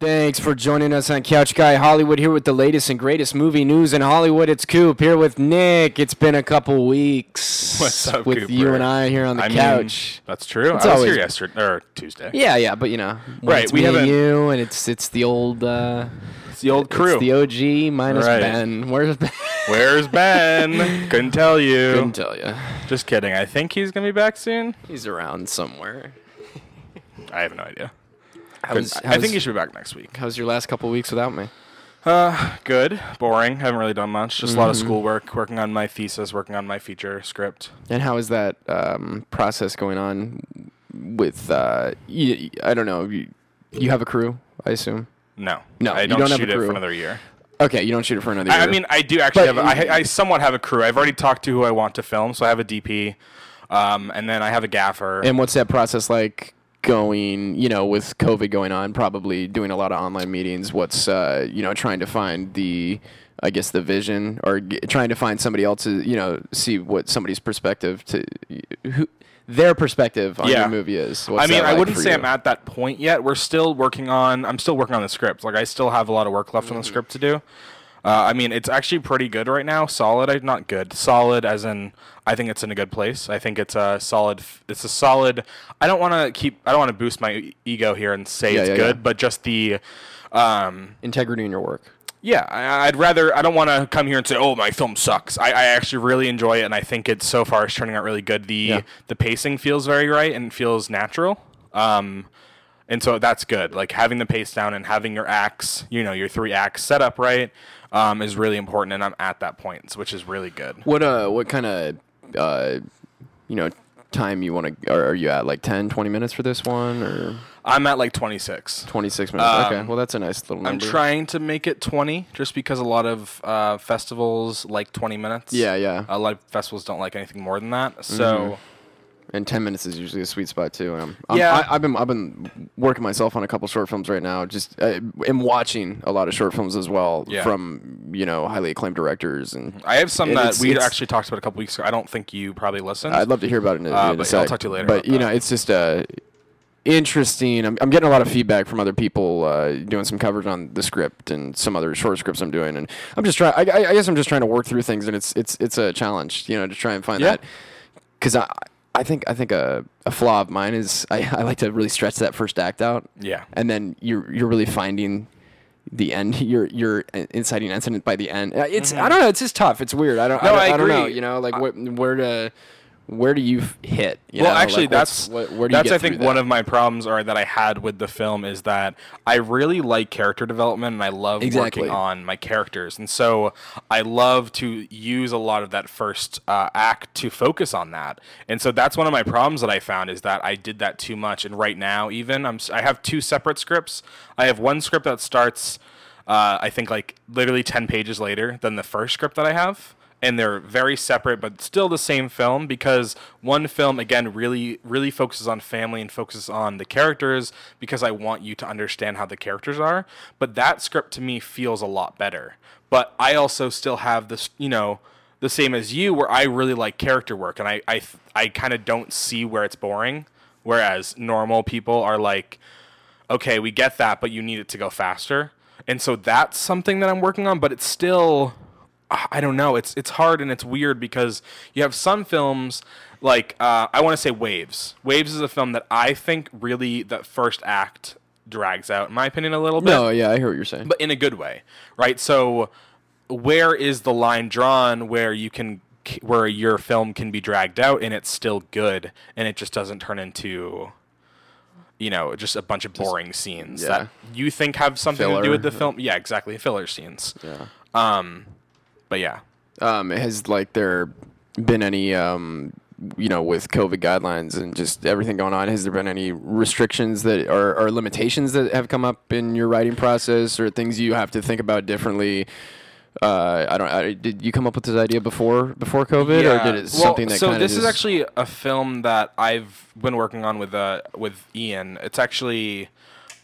Thanks for joining us on Couch Guy Hollywood here with the latest and greatest movie news in Hollywood. It's Coop here with Nick. It's been a couple weeks What's up, with Cooper? you and I here on the I mean, couch. that's true. It's I was always- here yesterday or Tuesday. yeah, yeah, but you know, Right, we and haven't- you, and it's it's the old uh, It's the old crew. It's the OG minus Right. Ben. Where's Ben? Where's Ben? Couldn't tell you. Couldn't tell you. Just kidding. I think he's gonna be back soon. He's around somewhere. I have no idea. How's, Couldn't- I think you should be back next week. How's your last couple weeks without me? Uh, good. Boring. Haven't really done much. Just a lot of Mm-hmm. schoolwork. Working on my thesis. Working on my feature script. And how is that um, process going on with? Uh, you, I don't know. You, you have a crew, I assume. No. No, I you don't, don't have a shoot it for another year. Okay, you don't shoot it for another year. I mean, I do actually But have. A, I, I somewhat have a crew. I've already talked to who I want to film, so I have a DP, um, and then I have a gaffer. and what's that process like? Going, you know, with COVID going on, probably doing a lot of online meetings. What's, uh, you know, trying to find the, I guess, the vision, or g- trying to find somebody else's, you know, see what somebody's perspective to, who, their perspective on Yeah. your movie is. What's I mean, that I wouldn't say you? I'm at that point yet. We're still working on. I'm still working on the script. Like I still have a lot of work left on Mm-hmm. the script to do. Uh, I mean, it's actually pretty good right now. Solid, I- not good. Solid, as in, I think it's in a good place. I think it's a solid. It's a solid. I don't want to keep. I don't want to boost my ego here and say Yeah, it's yeah, good, yeah. but just the. Um, integrity in your work. yeah, I, I'd rather. I don't want to come here and say, "Oh, my film sucks." I, I actually really enjoy it, and I think it's so far is turning out really good. The the pacing feels very right and feels natural. Um, and so that's good. Like having the pace down and having your acts, you know, your three acts set up right, um, is really important. And I'm at that point, which is really good. What uh what kind of uh you know time you want to are, are you at like 10 20 minutes for this one or I'm at like 26. 26 minutes okay Um, well that's a nice little I'm trying to make it 20, just because a lot of uh, festivals like 20 minutes. yeah yeah A lot of festivals don't like anything more than that. So. And 10 minutes is usually a sweet spot too um, I'm, Yeah. I, I've been I've been working myself on a couple short films right now just uh, am watching a lot of short films as well Yeah. from you know highly acclaimed directors and I have some that we actually talked about a couple weeks ago. I don't think you probably listened. I'd love to hear about it in Uh, in but I'll talk to you later But you that. know, it's just uh, interesting. I'm, I'm getting a lot of feedback from other people uh, doing some coverage on the script and some other short scripts I'm doing, and I'm just trying. I, I I guess I'm just trying to work through things, and it's it's it's a challenge, you know, to try and find Yeah. that because I. I think I think a, a flaw of mine is I, I like to really stretch that first act out, yeah. and then you're you're really finding the end. You're you're inciting incident by the end. Uh, It's I don't know. It's just tough. It's weird. I don't. Mm-hmm. No, I, don't, I I don't know. You know, like where to where do you hit? You well, know? actually, Like, that's what, where do you that's get I think through one of my problems or that I had with the film is that I really like character development and I love Exactly. working on my characters, and so I love to use a lot of that first uh, act to focus on that. And so that's one of my problems that I found is that I did that too much. And right now, even I'm I have two separate scripts. I have one script that starts. Uh, I think like literally 10 pages later than the first script that I have. And they're very separate, but still the same film because one film, again, really, really focuses on family and focuses on the characters because I want you to understand how the characters are. But that script to me feels a lot better. But I also still have this, you know, the same as you where I really like character work and I, I, I kind of don't see where it's boring. Whereas normal people are like, okay, we get that, but you need it to go faster. And so that's something that I'm working on, but it's still I don't know. It's it's hard and it's weird because you have some films like uh, I want to say Waves. Waves is a film that I think really the first act drags out, in my opinion, a little bit No, yeah, I hear what you're saying. but in a good way, right? So, where is the line drawn where you can, where your film can be dragged out and it's still good, and it just doesn't turn into, you know, just a bunch of boring scenes yeah. that you think have something to do with the film? Yeah, exactly, filler scenes. yeah. Um, but yeah, Um, has like there been any um, you know, with COVID guidelines and just everything going on, has there been any restrictions that are or limitations that have come up in your writing process, or things you have to think about differently? Uh, I don't. I, did you come up with this idea before before COVID, or did it Well, something that so kind of this is actually a film that I've been working on with uh with Ian. It's actually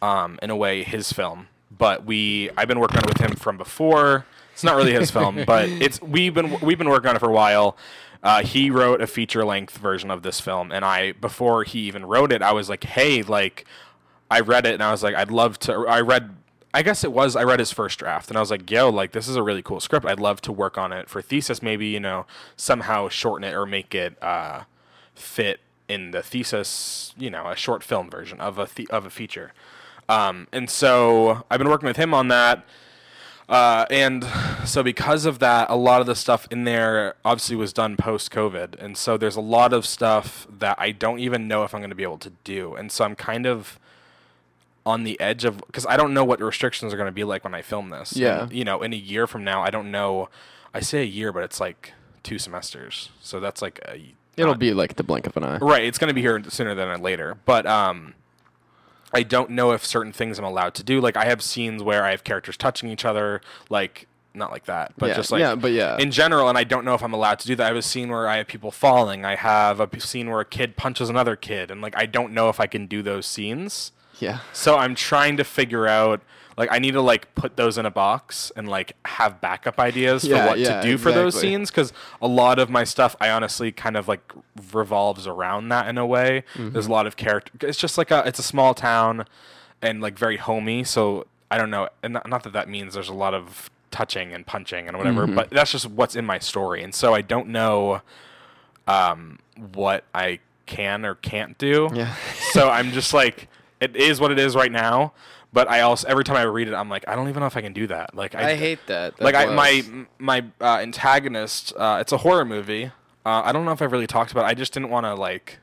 um in a way his film, but we I've been working on it with him from before. It's not really his film, but it's we've been we've been working on it for a while. Uh, he wrote a feature length version of this film, and I before he even wrote it, I was like, hey, like I read it and I was like, I'd love to. I read I guess it was. I read his first draft, and I was like, "Yo, like this is a really cool script. I'd love to work on it for thesis. Maybe you know somehow shorten it or make it uh, fit in the thesis. You know, a short film version of a the- of a feature." Um, and so I've been working with him on that. Uh, and so because of that, a lot of the stuff in there obviously was done post COVID, and so there's a lot of stuff that I don't even know if I'm going to be able to do, and so I'm kind of on the edge of because I don't know what restrictions are going to be like when I film this. Yeah. And, you know, in a year from now, I don't know. I say a year, but it's like two semesters, so that's like a. It'll not- be like the blink of an eye. Right, it's going to be here sooner than later. But um, I don't know if certain things I'm allowed to do. Like I have scenes where I have characters touching each other, like not like that, but Yeah, just like yeah, but yeah. in general. And I don't know if I'm allowed to do that. I have a scene where I have people falling. I have a scene where a kid punches another kid, and like I don't know if I can do those scenes. Yeah. So I'm trying to figure out. Like I need to like put those in a box and like have backup ideas for what yeah, to do for those scenes because a lot of my stuff I honestly kind of like revolves around that in a way. Mm-hmm. There's a lot of character. It's just like a it's a small town and like very homey. So I don't know, and not, not that that means there's a lot of touching and punching and whatever, Mm-hmm. but that's just what's in my story. And so I don't know um, what I can or can't do. Yeah. so I'm just like, it is what it is right now. But I also every time I read it, I'm like, I don't even know if I can do that. Like I, I hate that. That like I, my my uh, antagonist. Uh, it's a horror movie. Uh, I don't know if I've really talked about. it. I just didn't want to like.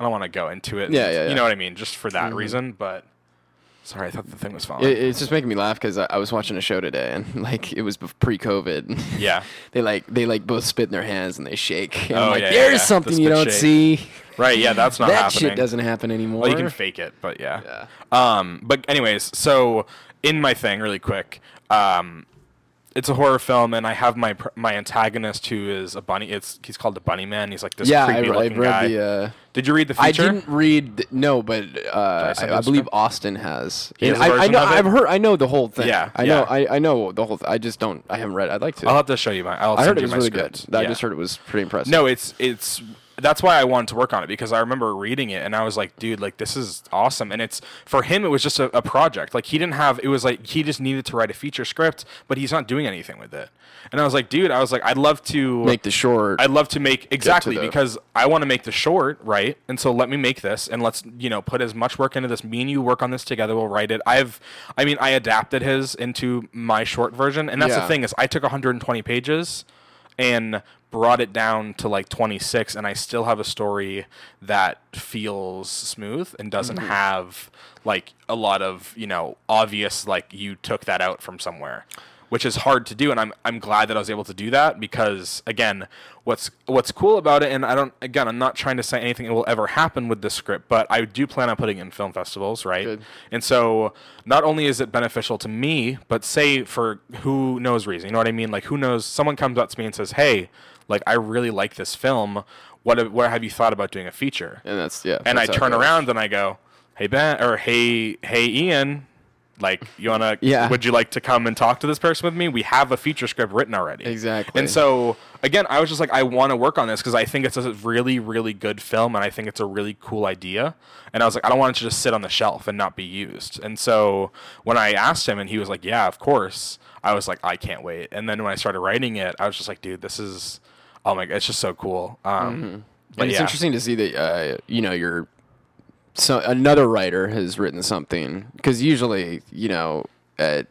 I don't want to go into it. Yeah, yeah, yeah, You know what I mean? Just for that reason. But sorry, I thought the thing was falling. It, it's just making me laugh because I, I was watching a show today and like it was pre-COVID. Yeah. they like they like both spit in their hands and they shake. And Oh, I'm like, yeah, there's yeah. The something you don't shake. see. Right. Yeah. That's not that happening. shit doesn't happen anymore. Well, you can fake it, but yeah. Yeah. Um, but anyways, so in my thing, really quick, um, it's a horror film, and I have my my antagonist who is a bunny. It's he's called the Bunny Man. He's like this yeah, creepy I looking read guy. the. Uh, Did you read the I didn't read the, no, but uh, I, I believe? Austin has. He has I, I know. I've heard. I know the whole thing. Yeah, I know. I, I know the whole. Th- I just don't. I haven't read. it. I'd like to. I'll have to show you my. I'll I heard it was really script. good. I just heard it was pretty impressive. No, it's it's that's why I wanted to work on it because I remember reading it and I was like, dude, like this is awesome. And it's for him, it was just a, a project. Like he didn't have. It was like he just needed to write a feature script, but he's not doing anything with it. And I was like, dude, I was like, I'd love to make the short. I'd love to make exactly the- because I want to make the short, right? And so let me make this and let's, you know, put as much work into this. Me and you work on this together. We'll write it. I've, I mean, I adapted his into my short version, and that's the thing is I took 120 pages and brought it down to like 26 and I still have a story that feels smooth and doesn't Mm-hmm. have like a lot of, you know, obvious like you took that out from somewhere, which is hard to do and I'm I'm glad that I was able to do that because again, what's what's cool about it and I don't again, I'm not trying to say anything that will ever happen with this script, but I do plan on putting it in film festivals, right? Good. And so not only is it beneficial to me, but say for who knows reason, you know what I mean? Like who knows someone comes up to me and says, "Hey, like I really like this film. What have- what have you thought about doing a feature?" and that's yeah. And I that's it turn around and I go, "Hey Ben or hey hey Ian, like you want to Yeah. would you like to come and talk to this person with me? We have a feature script written already." Exactly. And so again, I was just like I want to work on this because I think it's a really really good film and I think it's a really cool idea. And I was like I don't want it to just sit on the shelf and not be used. And so when I asked him and he was like, "Yeah, of course." I was like, "I can't wait." And then when I started writing it, I was just like, "Dude, this is oh my god, it's just so cool." Um but and it's yeah. interesting to see that uh, you know you're so another writer has written something because usually you know uh,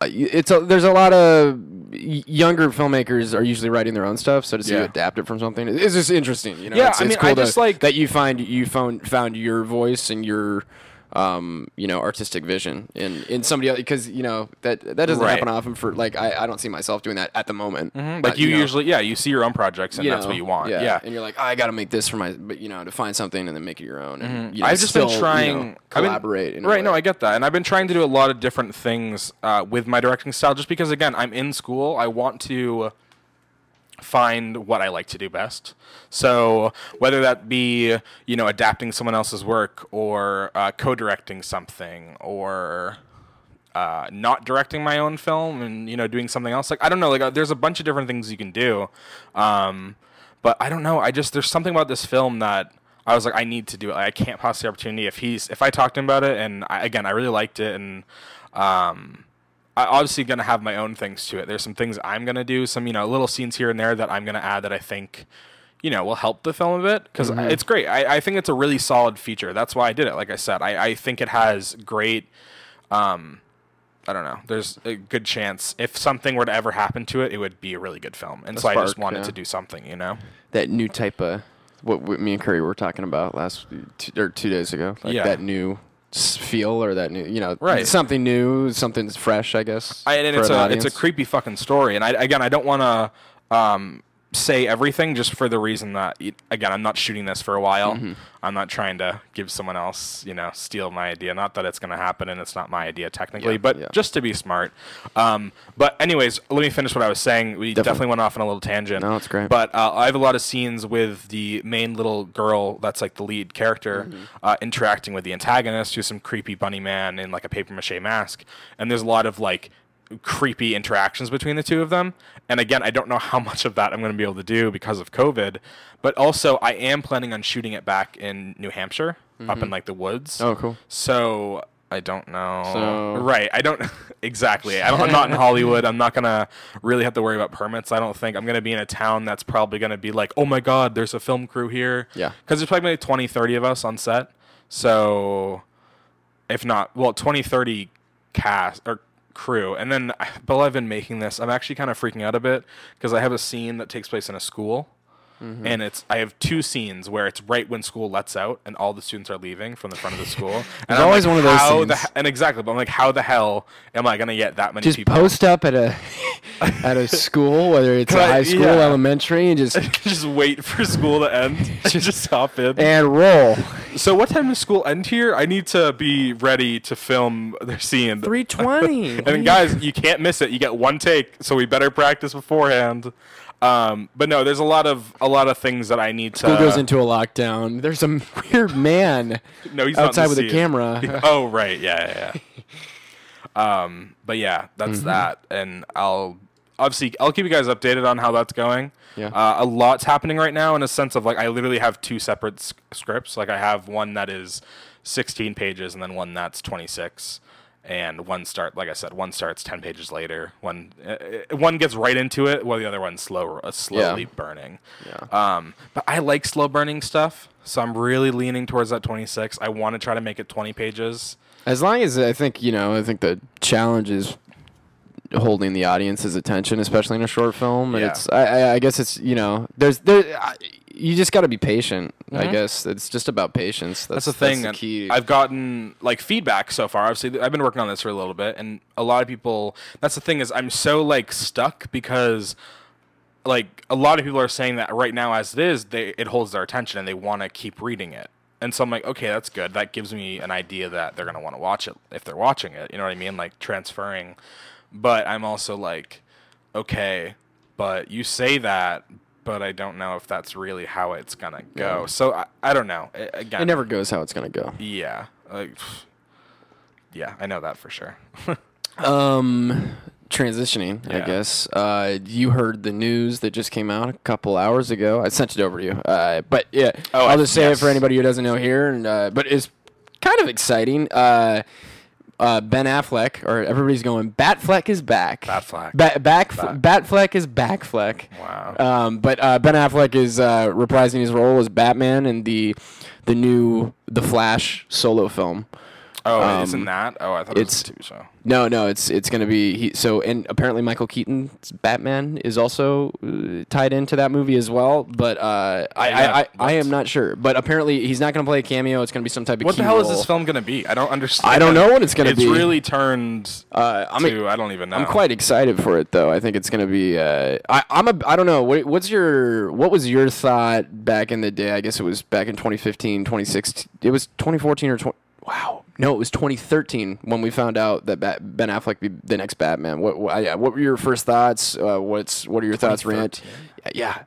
uh, it's a, there's a lot of younger filmmakers are usually writing their own stuff so to see you adapt it from something? It's just interesting you know? Yeah, it's, I it's mean, cool I to- just like- that you find you found found your voice and your um, you know, artistic vision in in somebody else because you know that that doesn't Right. happen often. For like, I, I don't see myself doing that at the moment. like But, you, know, usually, yeah, you see your own projects and that's know, what you want. Yeah. yeah. and you're like, "Oh, I got to make this for my, but you know, to find something and then make it your own. And, you know, I've just still, been you trying know, I've been- collaborate. in right, no. I get that, and I've been trying to do a lot of different things uh, with my directing style, just because again, I'm in school. I want to find what I like to do best. So whether that be you know adapting someone else's work or uh, co-directing something or uh, not directing my own film and you know doing something else like I don't know like uh, there's a bunch of different things you can do um, but I don't know I just there's something about this film that I was like I need to do it like, I can't pass the opportunity if he's if I talked to him about it and I, again I really liked it and Um, I obviously gonna have my own things to it. There's some things I'm gonna do, some you know little scenes here and there that I'm gonna add that I think, you know, will help the film a bit because it's great. I, I think it's a really solid feature. That's why I did it. Like I said, I, I think it has great. Um, I don't know. There's a good chance if something were to ever happen to it, it would be a really good film. And so I just wanted yeah. to do something, you know. that new type of what, me and Curry were talking about last two, or two days ago. Like Yeah. that new feel or that new, you know, Right. something new, something fresh, I guess. I, and it's a audience. it's a creepy fucking story. And I again, I don't want to um, say everything just for the reason that again, I'm not shooting this for a while. Mm-hmm. I'm not trying to give someone else, you know, steal my idea. Not that it's going to happen, and it's not my idea technically, Yeah, but yeah. just to be smart. Um, but anyways, let me finish what I was saying. We definitely, Definitely. went off on a little tangent. No, it's great. But uh, I have a lot of scenes with the main little girl that's like the lead character Mm-hmm. uh, interacting with the antagonist, who's some creepy bunny man in like a paper mache mask. And there's a lot of like creepy interactions between the two of them. And again, I don't know how much of that I'm going to be able to do because of COVID. But also, I am planning on shooting it back in New Hampshire, up in mm-hmm. like the woods. Oh, cool. So I don't know. So- right, I don't exactly. I I'm not in Hollywood. I'm not gonna really have to worry about permits. I don't think I'm gonna be in a town that's probably gonna be like, oh my god, there's a film crew here. Yeah. because there's probably like 20, 30 of us on set. So if not, well, 20, 30 cast or crew. And then while I've been making this, I'm actually kind of freaking out a bit because I have a scene that takes place in a school. Mm-hmm. And it's I have two scenes where it's right when school lets out and all the students are leaving from the front of the school. And There's I'm always like, one of those how the scenes. he- and exactly, but I'm like, how the hell am I gonna get that many Just people? post up at a at a school, whether it's a high school, yeah. elementary, and just just wait for school to end. just hop in. and roll. so what time does school end here? I need to be ready to film their scene. Three twenty. And guys, you can't miss it. You get one take, so we better practice beforehand. Um, but no, there's a lot of a lot of things that I need to. School goes into a lockdown. There's a weird man no, he's outside with a camera. oh right, yeah, yeah. yeah. um, but yeah, that's Mm-hmm. that, and I'll obviously I'll keep you guys updated on how that's going. Yeah. Uh, a lot's happening right now in a sense of like I literally have two separate s- scripts. Like I have one that is 16 pages, and then one that's 26. And one start, like I said, one starts 10 pages later. One uh, one gets right into it, while the other one's slow, uh, slowly burning. Yeah. Um, but I like slow burning stuff, so I'm really leaning towards that 26. I want to try to make it 20 pages. As long as I think you know, I think the challenge is holding the audience's attention, especially in a short film. And Yeah. it's, I, I, I guess it's you know, there's there, I, you just got to be patient. I guess it's just about patience. That's, Mm-hmm. That's the thing. the key. I've gotten like feedback so far. Obviously, I've been working on this for a little bit, and a lot of people. That's the thing is, I'm so like stuck because, like, a lot of people are saying that right now, as it is, they it holds their attention and they want to keep reading it. And so I'm like, okay, that's good. That gives me an idea that they're gonna want to watch it if they're watching it. You know what I mean? Like transferring. But I'm also like, okay, but you say that, but I don't know if that's really how it's gonna go. Yeah. So I, I don't know. I- again, it never goes how it's gonna go. yeah. Like, yeah, I know that for sure. Um, transitioning, I guess. Uh, you heard the news that just came out a couple hours ago. I sent it over to you. Uh, but yeah, Oh, I'll just say it for anybody who doesn't know here. And uh, but it's kind of exciting. Uh, uh, Ben Affleck, or everybody's going, Batfleck is back. Batfleck. Ba- back. Bat- Batfleck is Backfleck. Wow. Um, but uh, Ben Affleck is uh, reprising his role as Batman in the the new The Flash solo film. Oh, um, isn't that? Oh, I thought it was it's- a TV show. No, no, it's it's gonna be he, so, and apparently Michael Keaton's Batman is also uh, tied into that movie as well. But uh, I, I, I, I am not sure. But apparently he's not gonna play a cameo. It's gonna be some type of What the hell is this film gonna be? I don't understand. I don't know what it's gonna be. it's really turned Uh, I'm to I don't even know. I'm quite excited for it though. I think it's gonna be. Uh, I, I'm a. I don't know. What, what's your What was your thought back in the day? I guess it was back in 2015, 2016. It was 2014 or 20. Wow. No, it was 2013 when we found out that Bat, Ben Affleck be the next Batman. What what, yeah, what were your first thoughts? Uh, what's what are your thoughts? Rant? Yeah,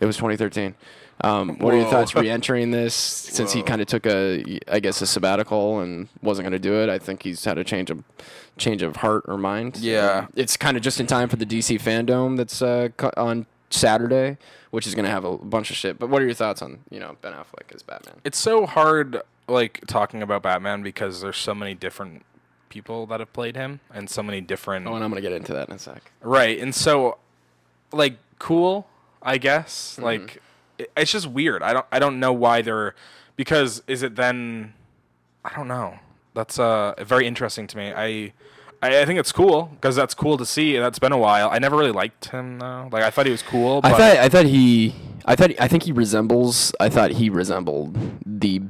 it was 2013. Um, what are your Whoa. thoughts re-entering this since he kind of took a, I guess, a sabbatical and wasn't going to do it? I think he's had a change of, change of heart or mind. Yeah. It's kind of just in time for the DC fandom that's uh, co- on Saturday, which is going to have a bunch of shit. But what are your thoughts on you know Ben Affleck as Batman? it's so hard like talking about Batman because there's so many different people that have played him and so many different Oh, and I'm gonna get into that in a sec. Right. And so like cool, I guess. Mm-hmm. Like it, it's just weird. I don't I don't know why they're because is it then I don't know. That's uh very interesting to me. I I, I think it's cool because that's cool to see. That's been a while. I never really liked him though. Like I thought he was cool. But I thought I thought he I thought I think he resembles I thought he resembled the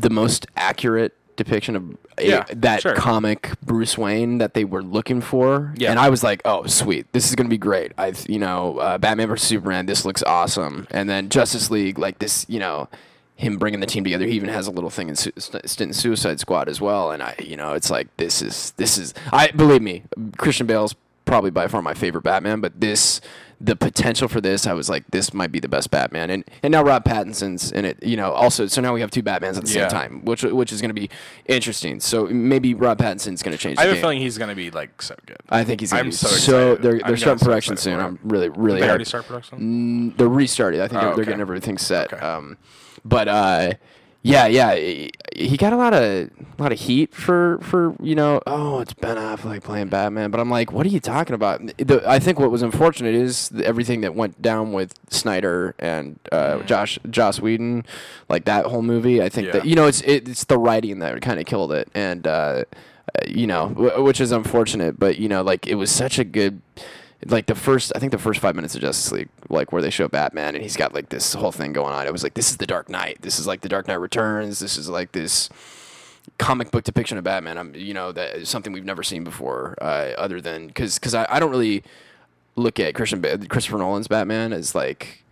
the most accurate depiction of a, Yeah, that sure. comic Bruce Wayne that they were looking for. Yeah. And I was like, "Oh, sweet. This is going to be great." I you know, uh, Batman vs Superman, this looks awesome. And then Justice League like this, you know, him bringing the team together. He even has a little thing in Su- in Suicide Squad as well. And I, you know, it's like this is this is I believe me, Christian Bale's probably by far my favorite Batman, but this the potential for this, I was like, this might be the best Batman, and and now Rob Pattinson's in it, you know. Also, so now we have two Batmans at the Yeah. same time, which which is going to be interesting. So maybe Rob Pattinson's going to change. I the have a game. feeling he's gonna be like so good. I think he's going I'm to be so so. excited. they're I'm they're getting starting so production excited soon. for it. I'm really really. they already hyped. start production? Mm, They're restarted. I think Oh, they're, they're okay. getting everything set. Okay. Um, but uh, yeah, yeah, he got a lot of a lot of heat for for you know. Oh, it's Ben Affleck playing Batman, but I'm like, what are you talking about? The, I think what was unfortunate is everything that went down with Snyder and uh, Josh Joss Whedon, like that whole movie. I think Yeah. that you know it's it, it's the writing that kind of killed it, and uh, uh, you know, w- which is unfortunate. But you know, like it was such a good like the first I think the first five minutes of Justice League, like where they show Batman and he's got like this whole thing going on. It was like this is the Dark Knight. This is like the Dark Knight Returns. This is like this comic book depiction of Batman. I'm you know that is something we've never seen before, uh, other than because because I, I don't really look at Christian Christopher Nolan's Batman as like.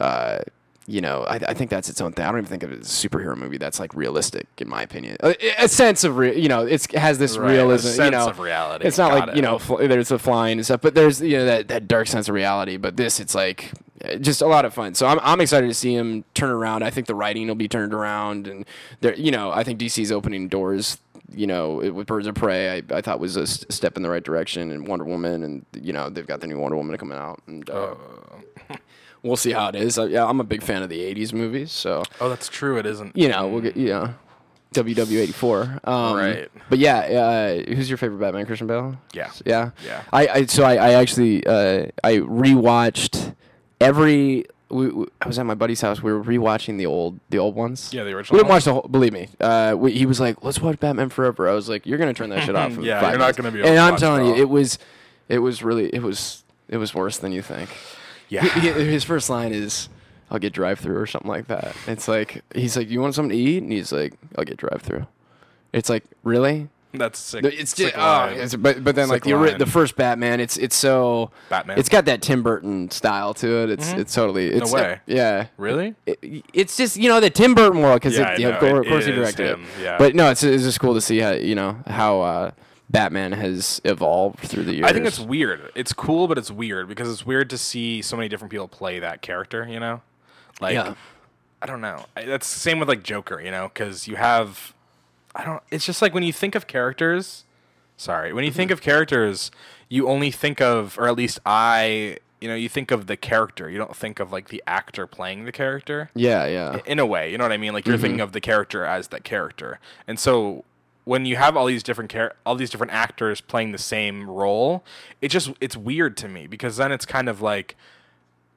Uh, you know, I, I think that's its own thing. I don't even think of it as a superhero movie that's like realistic, in my opinion. A, a sense of, re- you know, it's it has this Right, a realism. sense you know, of reality. It's not Got like it. you know, fl- there's a flying and stuff, but there's you know that, that dark sense of reality. But this, it's like uh, just a lot of fun. So I'm I'm excited to see him turn around. I think the writing will be turned around, and there, you know, I think DC's opening doors. You know, it- with Birds of Prey, I, I thought was a s- step in the right direction, and Wonder Woman, and you know they've got the new Wonder Woman coming out, and uh, we'll see how it is. Uh, yeah, I'm a big fan of the '80s movies, so Oh, that's true. It isn't. you know we'll get you know WW84. Um, Right. But yeah, uh, who's your favorite Batman? Christian Bale. Yeah. Yeah. Yeah. I, I so I, I actually uh, I rewatched every. We, we- I was at my buddy's house. We were rewatching the old the old ones. Yeah, the original We didn't watch the whole. Believe me. Uh, we, he was like, "Let's watch Batman Forever." I was like, "You're gonna turn that shit off." in Yeah, five you're not minutes." gonna be able And to I'm watch telling it you, all. it was, it was really, it was, it was worse than you think. Yeah. He- he- his first line is, "I'll get drive through" or something like that. It's like he's like, "You want something to eat?" And he's like, "I'll get drive through." It's like really. That's sick. It's sick just, oh, it's, but but then like the line. the first Batman, it's it's so Batman. It's got that Tim Burton style to it. It's it's totally it's way. yeah. really. It- it's just you know the Tim Burton world because Yeah, I yeah, know, of course, it of course he directed him, it. yeah. But no, it's it's just cool to see how you know how uh, Batman has evolved through the years. I think it's weird. It's cool, but it's weird because it's weird to see so many different people play that character. You know, like Yeah. I don't know. I, that's the same with like Joker. You know, because you have I don't. It's just like when you think of characters. Sorry, when you think Mm-hmm. of characters, you only think of, or at least I, you know, you think of the character. You don't think of like the actor playing the character yeah yeah in a way. You know what I mean? Like you're Mm-hmm. thinking of the character as that character, and so when you have all these different char- all these different actors playing the same role, it just it's weird to me because then it's kind of like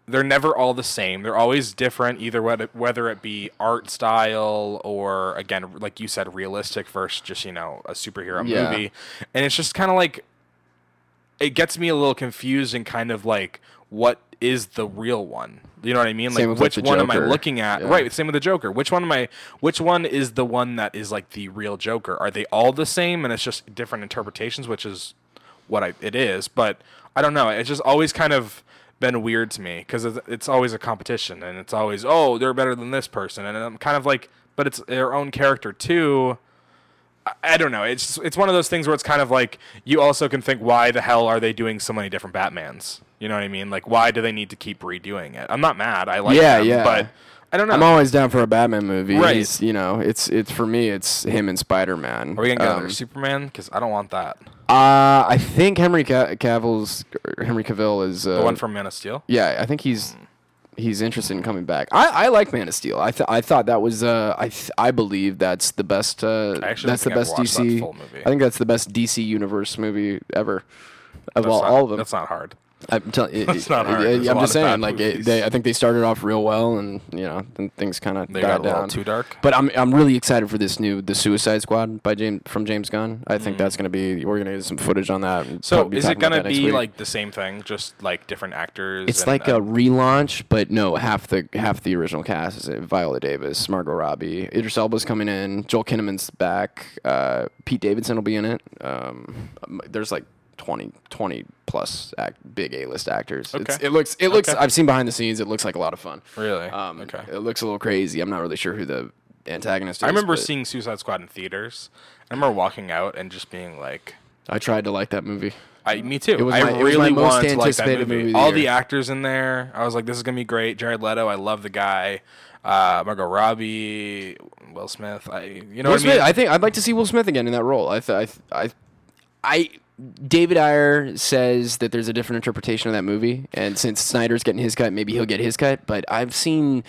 they're never all the same. They're always different, either whether whether it be art style or again, like you said, realistic versus just you know a superhero Yeah. movie, and it's just kind of like it gets me a little confused and kind of like what is the real one? You know what I mean? Same Like like, which the one am I looking at? Yeah. Right, same with the Joker. Which one am I which one is the one that is like the real Joker? Are they all the same and it's just different interpretations, which is what I, it is, but I don't know. It's just always kind of been weird to me because it's, it's always a competition and it's always oh they're better than this person and I'm kind of like but it's their own character too. I, don't know. It's it's one of those things where it's kind of like you also can think why the hell are they doing so many different Batmans? You know what I mean? Like why do they need to keep redoing it? I'm not mad. I like Yeah, them, yeah. but I don't know. I'm always down for a Batman movie. Right. He's, you know, it's it's for me. It's him and Spider Man. are we gonna get another Superman? Because I don't want that. Uh, I think Henry Cavill's Henry Cavill is uh, The one from Man of Steel. Yeah, I think he's he's interested in coming back. I, I like Man of Steel. I th- I thought that was uh I th- I believe that's the best uh actually that's the best that DC. movie. I think that's the best DC universe movie ever. Of all, not, all of them. That's not hard. I'm telling you, That's not hard. There's am just saying, like it, they, I think they started off real well, and you know, then things kind of They got a little down. too dark. But I'm I'm really excited for this new The Suicide Squad by James from James Gunn. I think that's gonna be we're gonna get some footage on that. Mm. So is it gonna be week. like the same thing, just like different actors? It's and, like uh, a relaunch, but no, half the half the original cast is it. Viola Davis, Margot Robbie, Idris Elba's coming in, Joel Kinnaman's back, uh, Pete Davidson will be in it. Um, there's like 20, 20 plus act, big A list actors. It's, Okay. it looks it looks. Okay. I've seen behind the scenes. It looks like a lot of fun. really. Um, okay. It looks a little crazy. I'm not really sure who the antagonist is. I remember seeing Suicide Squad in theaters. I remember walking out and just being like, I tried to like that movie. I, me too. It was I my- was really most wanted to like that anticipated movie. movie the All year. the actors in there, I was like, this is gonna be great. Jared Leto, I love the guy. Uh, Margot Robbie, Will Smith. I, you know Will what I mean? I think I'd like to see Will Smith again in that role. I, th- I, th- I, I, David Ayer says that there's a different interpretation of that movie, and since Snyder's getting his cut, maybe he'll get his cut. But I've seen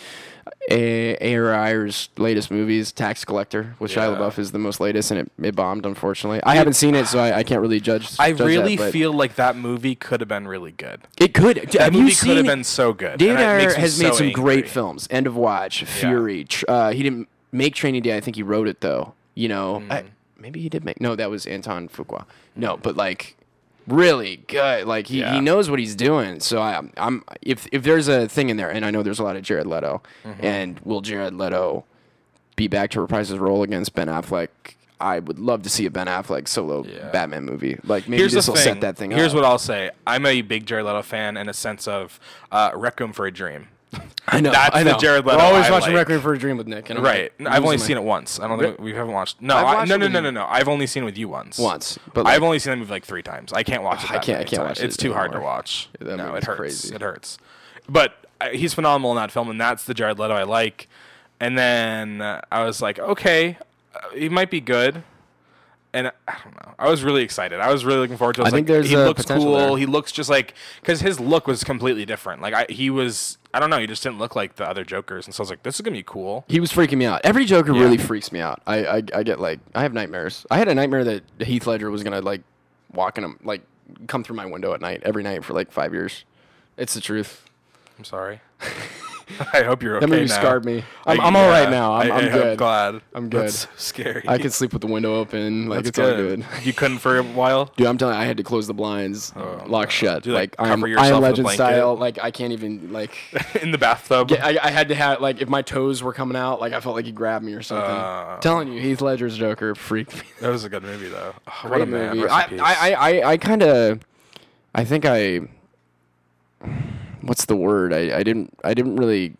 A- Ayer Ayer's latest movies, Tax Collector, with Shia Yeah. LaBeouf is the most latest, and it, it bombed. Unfortunately, I haven't seen it, so I, I can't really judge. I judge really that, feel like that movie could have been really good. it could. That have movie could have been so good. David Ayer has made so some great films. End of Watch, Fury. Tr- uh, he didn't make Training Day. I think he wrote it though. You know, I, Mm. Maybe he did make. No, that was Anton Fuqua. No, but like really good. Like he, Yeah. he knows what he's doing. So I, I'm if if there's a thing in there, and I know there's a lot of Jared Leto, Mm-hmm. and will Jared Leto be back to reprise his role against Ben Affleck? I would love to see a Ben Affleck solo Yeah. Batman movie. Like maybe Here's this will set that thing Here's up. what I'll say. I'm a big Jared Leto fan in a sense of uh, Requiem for a Dream. I know. that's I the know. Jared We're Leto always I watching like. Requiem for a Dream with Nick. And I'm Right. like, I've only losing seen it once. I don't think we haven't watched. No, I, watched no, no, no, no, no. I've only seen it with you once. once, but I've only seen the movie like three times. I can't watch it. I can't- I can't times. watch it It's too hard to watch. No, it hurts. crazy. It hurts. But uh, he's phenomenal in that film, and that's the Jared Leto I like. And then uh, I was like, okay, uh, he might be good. And I don't know. I was really excited. I was really looking forward to. it. I, I think like, there's, he looks cool. there. He looks just like because his look was completely different. Like I, he was. I don't know. He just didn't look like the other Jokers, and so I was like, this is gonna be cool. He was freaking me out. Every Joker Yeah. really freaks me out. I, I I get like I have nightmares. I had a nightmare that Heath Ledger was gonna like walk in a, like come through my window at night every night for like five years. It's the truth. I'm sorry. I hope you're okay That movie now. scarred me. I'm, I- I'm all right now. I'm, I, I'm I- good. glad. I'm good. That's so scary. I can sleep with the window open. Like That's it's all good. You couldn't for a while. Dude, I'm telling you, I had to close the blinds, lock shut. You, like like, cover I'm, yourself I am with Legend style. Like I can't even like. in the bathtub. Get, I, I had to have like if my toes were coming out, like I felt like he grabbed me or something. Uh, telling you, Heath Ledger's Joker freaked me. That was a good movie though. Oh, what Great a movie. I. I, I, I kind of, I think I, what's the word? I, I didn't, I didn't really.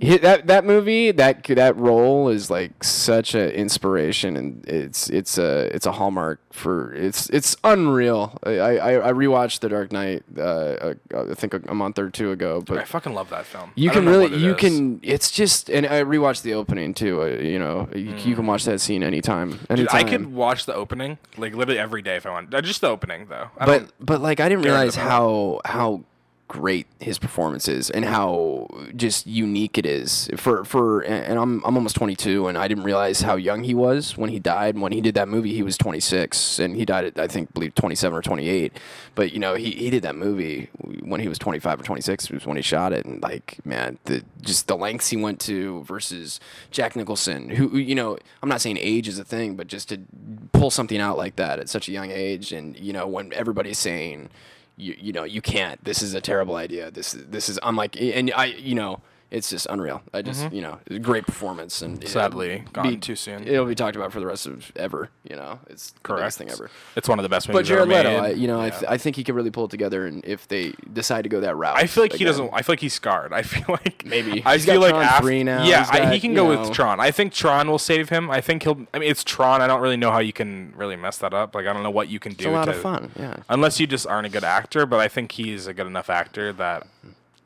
Hit that that movie that that role is like such an inspiration and it's it's a it's a hallmark for it's it's unreal. I I, I rewatched The Dark Knight uh, I think a, month or two ago, but I fucking love that film. you can really, you is. can. It's just, and I rewatched the opening too. Uh, you know, you, you can watch that scene anytime. Mm. Dude, I anytime. could watch the opening like literally every day if I want. Uh, just the opening though. I but but like I didn't realize how how great his performance is and how just unique it is for for and I'm I'm almost 22 and I didn't realize how young he was when he died. When he did that movie he was 26 and he died at I think believe 27 or 28 but you know he, he did that movie when he was 25 or 26 was when he shot it. And like man the just the lengths he went to versus Jack Nicholson who who, you know I'm not saying age is a thing but just to pull something out like that at such a young age and you know when everybody's saying you, you know you can't. This is a terrible idea. This this is I'm like and I you know it's just unreal I just you know great performance and it'll Mm-hmm. Be- too soon. it'll be talked about for the rest of ever you know it's the best thing ever It's one of the best but Jared Leto. I, you know I, th- I think he can really pull it together and if they decide to go that route I feel like he doesn't. I feel like he's scarred. I feel like Maybe. I He's feel got like Tron af- 3 now. Yeah, He's I, he can go know- with Tron. I think Tron will save him. I think he'll. I mean, it's Tron. I don't really know how you can really mess that up. Like I don't know what you can do. it's a lot to, of fun yeah Unless you just aren't a good actor, but I think he's a good enough actor that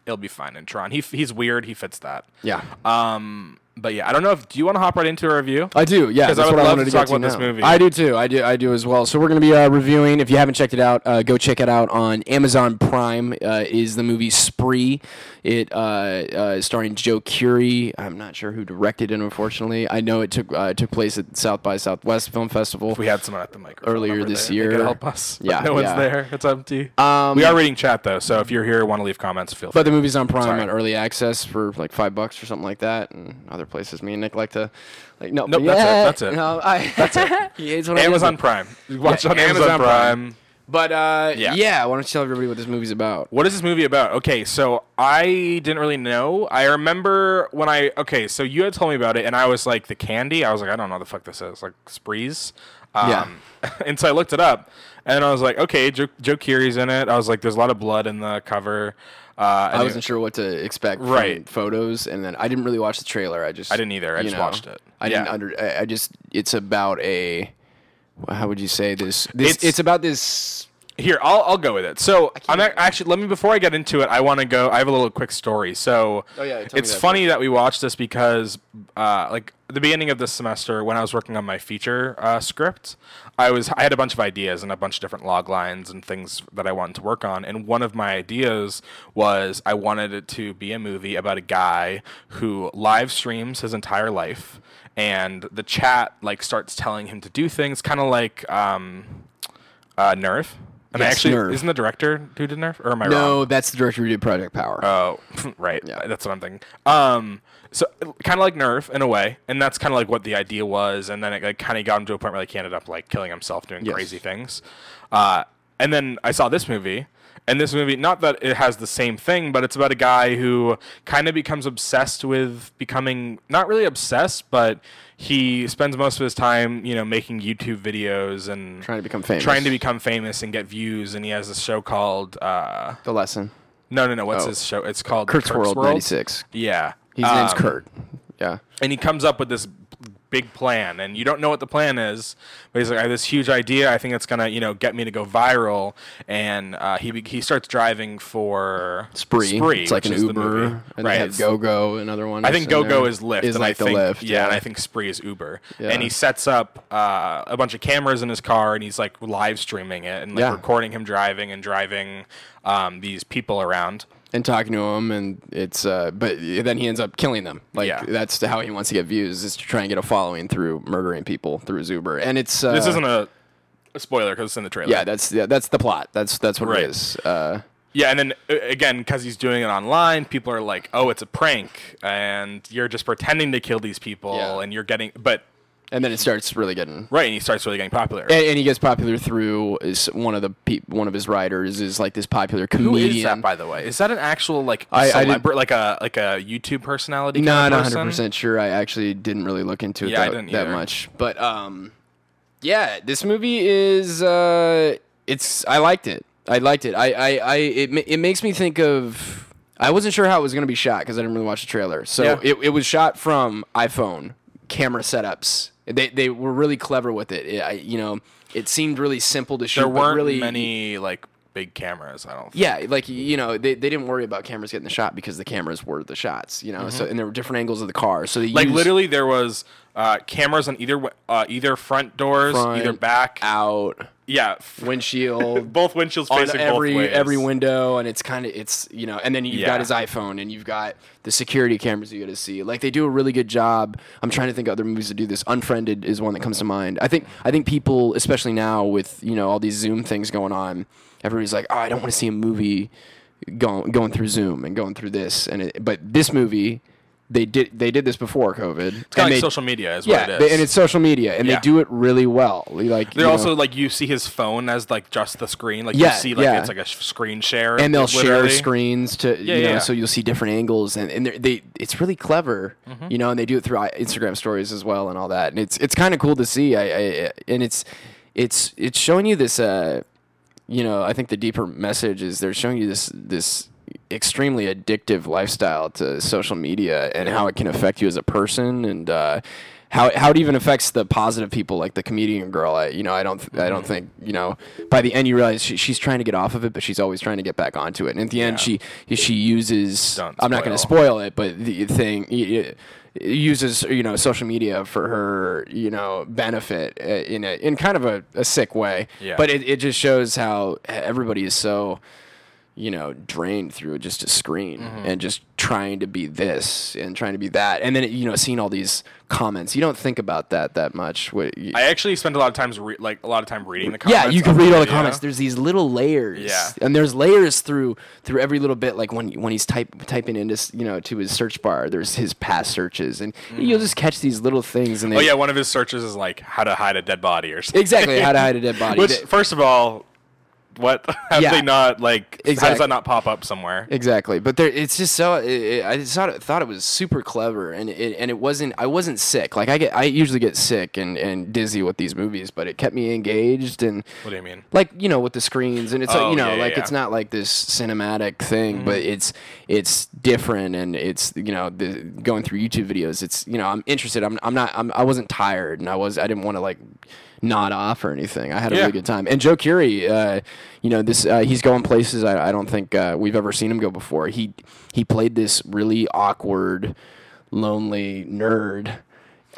he'll be fine in Tron. He he's weird. He fits that. yeah Um, but yeah, I don't know if do you want to hop right into a review? I do, yeah. 'Cause I That's would what I wanted to to talk about this movie. I do too. I do. I do as well. So we're going to be uh, reviewing. If you haven't checked it out, uh, go check it out on Amazon Prime. Uh, is the movie Spree? It uh, uh, starring Joe Keery. I'm not sure who directed it. Unfortunately, I know it took uh, took place at South by Southwest Film Festival. If we had someone at the microphone Earlier this there, they year. could help us. Yeah, no one's yeah. there. It's empty. Um, we are reading chat though, so if you're here, want to leave comments, feel free. But the movie's on Prime Sorry. on early access for like five bucks or something like that, and other places. Me and Nick like to, like, no, Nope, yeah, that's it, that's it. No, I, that's it. he hates when I Amazon that. Prime. You Watch Yeah, on Amazon, Amazon Prime. Prime. But uh, Yeah. yeah. Why don't you tell everybody what this movie's about? What is this movie about? Okay, so I didn't really know. I remember when I okay, so you had told me about it, and I was like, the candy. I was like, I don't know what the fuck this is, like sprees. Um, Yeah. and so I looked it up, and I was like, okay, Joe, Joe Keery's in it. I was like, there's a lot of blood in the cover. Uh, I wasn't sure what to expect Right. from photos, and then I didn't really watch the trailer. I just I didn't either. I just know, watched it. I didn't under. I, I just it's about a. How would you say this? This It's- it's, about this. Here, I'll I'll go with it. So I'm ac- actually let me before I get into it, I want to go. I have a little quick story. So Oh, yeah, it's that funny that we watched this because, uh, like the beginning of this semester, when I was working on my feature uh, script, I was I had a bunch of ideas and a bunch of different log lines and things that I wanted to work on. And one of my ideas was I wanted it to be a movie about a guy who live streams his entire life, and the chat like starts telling him to do things, kind of like um, uh, Nerve. And I Yes, actually, Nerve. isn't the director who did Nerve, or am I No, wrong? that's the director who did Project Power. Oh, right. Yeah. That's what I'm thinking. Um, so kind of like Nerve in a way, and that's kind of like what the idea was. And then it like, kind of got him to a point where like, he ended up like killing himself doing Yes. crazy things. Uh, and then I saw this movie. And this movie, not that it has the same thing, but it's about a guy who kind of becomes obsessed with becoming not really obsessed, but he spends most of his time, you know, making YouTube videos and trying to become famous. trying to become famous and get views. And he has a show called uh, the lesson. no, no, no. What's Oh. his show? It's called Kurt's, World, '96. Yeah, His name's Um, Kurt. Yeah. and he comes up with this big plan, and you don't know what the plan is, but he's like, "I have this huge idea. I think it's gonna, you know, get me to go viral." And uh, he he starts driving for Spree. Spree It's like an Uber. And right? it's- GoGo, another one. I think in Go Go there. is Lyft. Is and like I the think, Lyft. Yeah, and I think Spree is Uber. Yeah. And he sets up uh, a bunch of cameras in his car, and he's like live streaming it and like Yeah. recording him driving and driving um, these people around. and talking to him, and it's uh, but then he ends up killing them. Like Yeah. that's how he wants to get views is to try and get a following through murdering people through Zuber. And it's uh, This isn't a, a spoiler because it's in the trailer. yeah, that's yeah, that's the plot. That's that's what Right. it is. Uh, Yeah, and then uh, again, because he's doing it online, people are like, "Oh, it's a prank," and you're just pretending to kill these people, Yeah. and you're getting, but and then it starts really getting. right, and he starts really getting popular. And, and he gets popular through is one of the pe- one of his writers is like this popular comedian. is that, by the way? Is that an actual like I- I like a like a YouTube personality? Not 100 person? percent sure. I actually didn't really look into it Yeah, that, that much. But um, yeah, this movie is uh, it's I liked it. I liked it. I I, I it it makes me think of. I wasn't sure how it was going to be shot because I didn't really watch the trailer. So Yeah. it, it was shot from iPhone camera setups. They they were really clever with it. it I, you know, it seemed really simple to shoot. There weren't really, many like big cameras. I don't. Think. yeah, like you know, they, they didn't worry about cameras getting the shot because the cameras were the shots. You know, so and there were different angles of the car. So they Mm-hmm. Like used literally, there was uh, cameras on either uh, either front doors, front, either back. out, Yeah, windshield, both windshields on facing every both ways. every window, and it's kind of it's you know, and then you've Yeah. got his iPhone, and you've got the security cameras you got to see. Like they do a really good job. I'm trying to think of other movies that do this. Unfriended is one that comes to mind. I think I think people, especially now with you know all these Zoom things going on, everybody's like, oh, I don't want to see a movie going going through Zoom and going through this, and it, but this movie. They did. They did this before COVID. It's kind of like they- social media, is yeah, what it they- and it's social media, and Yeah. they do it really well. Like They're you know, also like you see his phone as like just the screen, like Yeah, you see like yeah. it's like a screen share, and they'll share screens to Yeah, you know so you'll see different angles and, and they're- it's really clever Mm-hmm. you know and they do it through instagram stories as well and all that and it's it's kind of cool to see I, I and it's it's it's showing you this uh you know i think the deeper message is they're showing you this this extremely addictive lifestyle to social media and how it can affect you as a person and uh how how it even affects the positive people like the comedian girl. I you know I don't th- I don't think you know by the end you realize she, she's trying to get off of it, but she's always trying to get back onto it. And at the end she she uses I'm not going to spoil. it, but the thing. y- y- uses you know social media for her you know benefit uh, in a in kind of a, a sick way Yeah. but it, it just shows how everybody is so you know, drained through just a screen Mm-hmm. and just trying to be this and trying to be that. And then, you know, seeing all these comments, you don't think about that that much. What, you, I actually spend a lot of times re- like a lot of time reading the comments. yeah, you can read all the comments. There's these little layers. Yeah. And there's layers through through every little bit. Like when when he's type typing into you know to his search bar, there's his past searches, and you'll just catch these little things. And they, Oh yeah, one of his searches is like how to hide a dead body or something. exactly how to hide a dead body. Which, first of all, what have Yeah. they not like? How does that not pop up somewhere? Exactly, but there, it's just so. It, I just thought it, thought it was super clever, and it, and it wasn't. I wasn't sick. Like I get, I usually get sick and, and dizzy with these movies, but it kept me engaged and What do you mean? like you know with the screens and it's Oh, like you know yeah, like yeah. it's not like this cinematic thing but mm-hmm. it's it's different and it's you know the going through youtube videos it's you know i'm interested i'm, I'm not I'm, i wasn't tired and i was i didn't want to like nod off or anything. I had a Yeah. really good time. And Joe Keery uh, you know this uh, he's going places I, I don't think uh, we've ever seen him go before. He he played this really awkward lonely nerd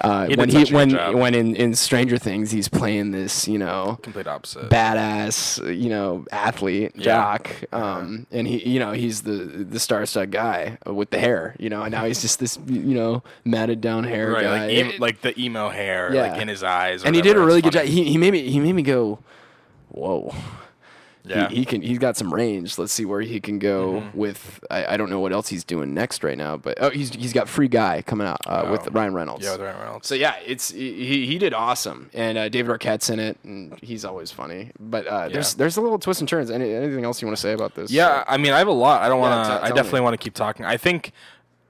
uh, He when he when job. when in, in Stranger Things he's playing this you know Complete opposite. badass, you know, athlete, Yeah. jock. Um, and he, you know, he's the the star-studded guy with the hair, you know, and now he's just this, you know, matted down hair right, guy. like, em- like the emo hair, Yeah. like in his eyes. or and he did a really good job. He, he made me he made me go, whoa. Yeah. He, he can he's got some range. Let's see where he can go Mm-hmm. with. I, I don't know what else he's doing next right now, but oh, he's he's got Free Guy coming out uh, with Oh. Ryan Reynolds. yeah, with Ryan Reynolds. So yeah, it's he he did awesome, and uh, David Arquette's in it, and he's always funny. But uh, there's Yeah. there's a little twists and turns. Any, anything else you want to say about this? Yeah, I mean, I have a lot. I don't want to. I definitely want to keep talking. I think,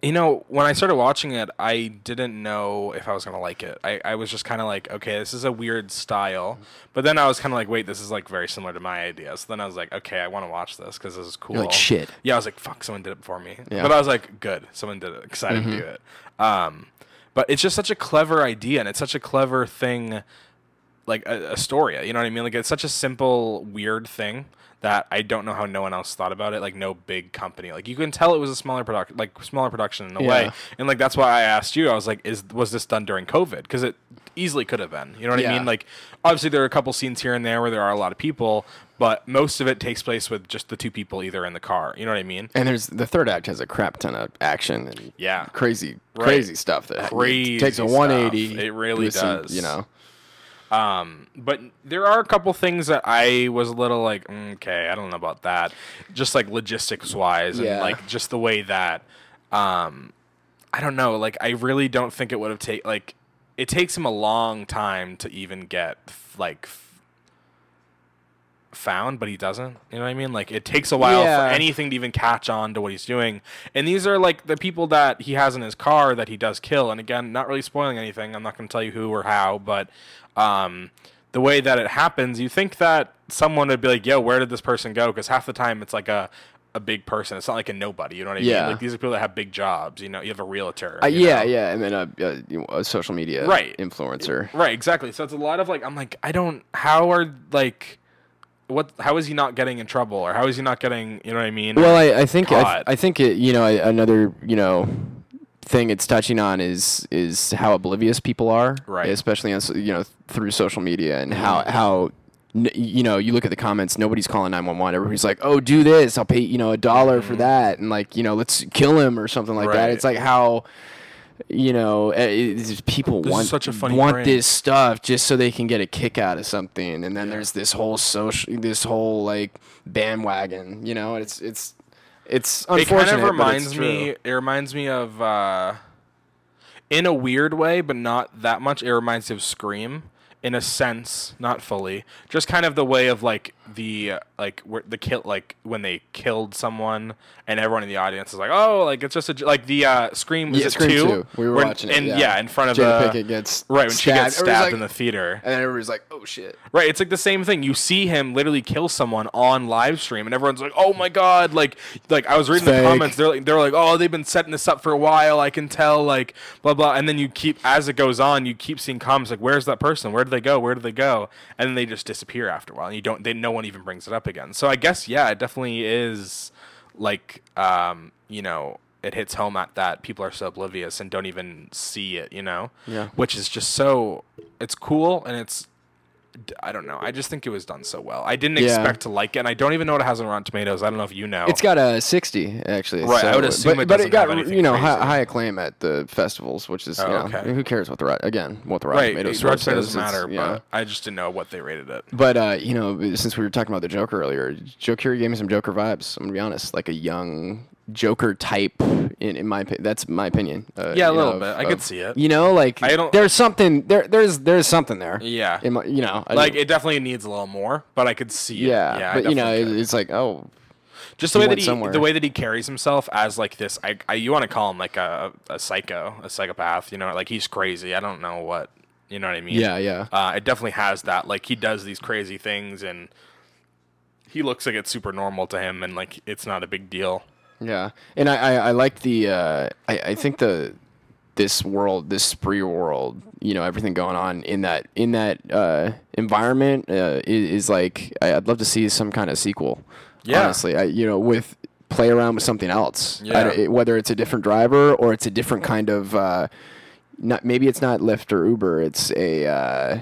you know, when I started watching it, I didn't know if I was gonna like it. I, I was just kind of like, okay, this is a weird style. But then I was kind of like, wait, this is like very similar to my idea. So then I was like, okay, I want to watch this because this is cool. You're like, shit. Yeah, I was like, fuck, someone did it before me. Yeah. Mm-hmm. But I was like, good, someone did it. Excited to do it. Um, but it's just such a clever idea, and it's such a clever thing like a, a story. You know what I mean? Like it's such a simple, weird thing that I don't know how no one else thought about it. Like no big company. Like you can tell it was a smaller production, like smaller production in a way. And like that's why I asked you. I was like, is was this done during COVID? Because it easily could have been. You know what I mean? Like obviously there are a couple scenes here and there where there are a lot of people, but most of it takes place with just the two people either in the car. You know what I mean? And there's the third act has a crap ton of action and Yeah. crazy Right. crazy stuff that Crazy takes a stuff. 180. It really with some, does. you know. Um, but there are a couple things that I was a little like, mm, okay, I don't know about that. Just like logistics wise, Yeah. and like just the way that, um, I don't know. Like, I really don't think it would have taken like it takes him a long time to even get like f- found, but he doesn't. You know what I mean? Like, it takes a while Yeah. for anything to even catch on to what he's doing. And these are like the people that he has in his car that he does kill. And again, not really spoiling anything. I'm not going to tell you who or how, but um, the way that it happens, you think that someone would be like, "Yo, where did this person go?" Because half the time it's like a a big person. It's not like a nobody. You know what I Yeah. mean? Like these are people that have big jobs. You know, you have a realtor. Uh, yeah, know? yeah, and then a, a, you know, a social media Right. influencer. Right, exactly. So it's a lot of like I'm like I don't how are like what how is he not getting in trouble or how is he not getting you know what I mean? Well, I, I think I. I think it, you know I- another you know thing it's touching on is is how oblivious people are, Right. Mm-hmm. Especially on you know through social media and how how you know you look at the comments, nobody's calling nine one one. Everybody's like, oh, do this, I'll pay you know a dollar for that, and like you know let's kill him or something like that. Mm-hmm. It's like how. You know, eh, people This want such a funny want brain. this stuff just so they can get a kick out of something, and then there's this whole social, this whole like bandwagon. You know, it's it's it's it kind of reminds me it reminds me of uh in a weird way, but not that much. It reminds me of Scream in a sense, not fully. Just kind of the way of like the uh, like where the kill like when they killed someone and everyone in the audience is like, oh, like it's just a j- like the uh, scream. was Yeah, it Scream two? 2. We were When- watching it, and yeah. in front of Jada the Pinkett gets right when she gets stabbed. Like- in the theater. And then everybody's like, "Oh shit!" Right, it's like the same thing. You see him literally kill someone on live stream, and everyone's like, "Oh my god!" Like, like I was reading the fake. comments. They're like, they're like, "Oh, they've been setting this up for a while. I can tell." Like, blah blah. And then you keep, as it goes on, you keep seeing comments like, "Where's that person? Where did they go? Where did they go?" And then they just disappear after a while, and you don't. They no one even brings it up again. So I guess yeah, it definitely is like, um, you know. It hits home at that people are so oblivious and don't even see it, you know. Yeah. Which is just so. It's cool and it's I don't know. I just think it was done so well. I didn't Yeah. expect to like it, and I don't even know what it has on Rotten Tomatoes. I don't know if you know. It's got a 60 actually. Right, I would assume but, it but it got you know high, high acclaim at the festivals, which is Oh, you know, okay. who cares what the again what the Rotten right. Tomatoes score says, doesn't matter, but I just didn't know what they rated it. But uh, you know, since we were talking about the Joker earlier, Joe Keery gave me some Joker vibes. I'm gonna be honest, like a young Joker type. In, in my opinion, that's my opinion. Uh, Yeah, a little know, bit. I of- could see it. You know, like I don't- There's something there. There's there's something there. Yeah. In my, you know, I Like it definitely needs a little more, but I could see it. yeah, Yeah, but you know, it, it's like oh, just the way that he somewhere. the way that he carries himself as like this. I, I you want to call him like a, a psycho, a psychopath. You know, like he's crazy. I don't know what. You know what I mean? yeah, yeah. Uh, it definitely has that. Like he does these crazy things, and he looks like it's super normal to him, and like it's not a big deal. Yeah, and I I, I like the uh, I I think the this world this spree world you know everything going on in that in that uh, environment uh, is, is like I- I'd love to see some kind of sequel. Yeah. honestly, I, you know with play around with something else. Yeah. it- whether it's a different driver or it's a different kind of. Uh, not maybe it's not Lyft or Uber. It's a uh,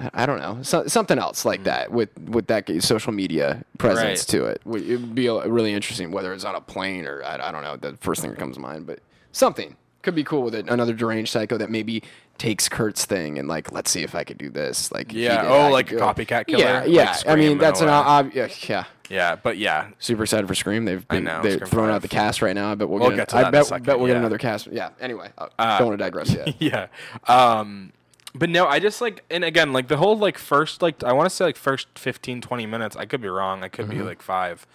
I- I don't know so, something else like that with with that social media presence Mm. Right. to it. It would be a- really interesting whether it's on a plane or I, I don't know the first thing that comes to mind, but something could be cool with it. Another deranged psycho that maybe takes Kurt's thing and like let's see if I could do this. Like he Yeah. did, Oh, I like could a copycat killer? Yeah, Like yeah. I Scream mean in that's an way. ob- yeah, yeah. Yeah, but yeah, Super excited for Scream. They've been, know, they've Scream thrown out 5. the cast right now. I bet we'll, We'll get, get to I that in a bet, second, bet we'll get yeah. another cast. Yeah. Anyway, I Uh, don't want to digress yet. yeah. Um, but no, I just like, and again, like the whole like first, like I want to say like first 15, 20 minutes. I could be wrong. I could Mm-hmm. be like five.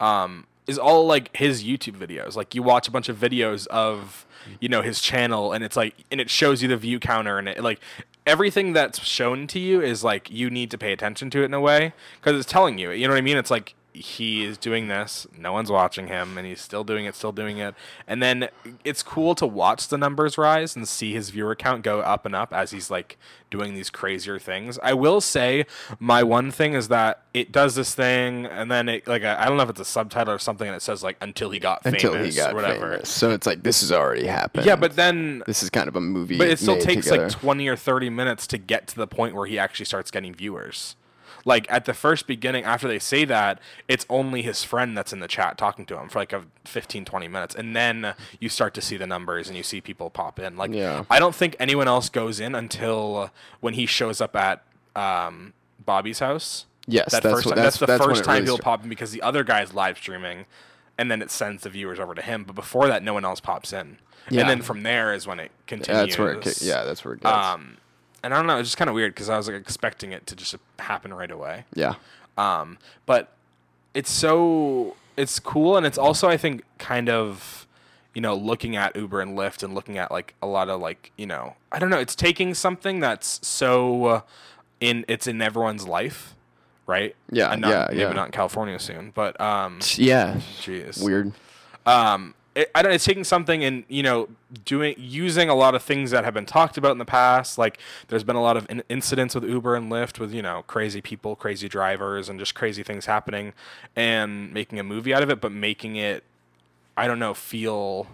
Um, is all like his YouTube videos. Like you watch a bunch of videos of you know his channel, and it's like, and it shows you the view counter, and it like everything that's shown to you is like you need to pay attention to it in a way because it's telling you. You know what I mean? It's like he is doing this no one's watching him and he's still doing it still doing it and then it's cool to watch the numbers rise and see his viewer count go up and up as he's like doing these crazier things i will say my one thing is that it does this thing and then it like i don't know if it's a subtitle or something and it says like until he got famous he got or whatever famous. So it's like this has already happened. yeah but then this is kind of a movie. but it still takes together. like 20 or 30 minutes to get to the point where he actually starts getting viewers. Like at the first beginning, after they say that, it's only his friend that's in the chat talking to him for like a 15, 20 minutes. And then you start to see the numbers and you see people pop in. Like, Yeah. I don't think anyone else goes in until when he shows up at um, Bobby's house. Yes, that that's first what- that's- That's, the that's first time really he'll pop in because the other guy's live streaming, and then it sends the viewers over to him. But before that, no one else pops in. Yeah. And then from there is when it continues. that's where it, yeah, that's where it goes. Um, and I don't know, it's just kind of weird because I was like expecting it to just happen right away. yeah. Um, but it's so it's cool, and it's also I think kind of you know looking at Uber and Lyft and looking at like a lot of like you know I don't know, it's taking something that's so uh, in it's in everyone's life, right? Yeah, And not, yeah, maybe yeah. not in California soon, but um, Yeah. jeez, Weird. um, it, I don't. It's taking something and you know doing using a lot of things that have been talked about in the past. Like there's been a lot of in- incidents with Uber and Lyft with you know crazy people, crazy drivers, and just crazy things happening, and making a movie out of it, but making it, I don't know, feel.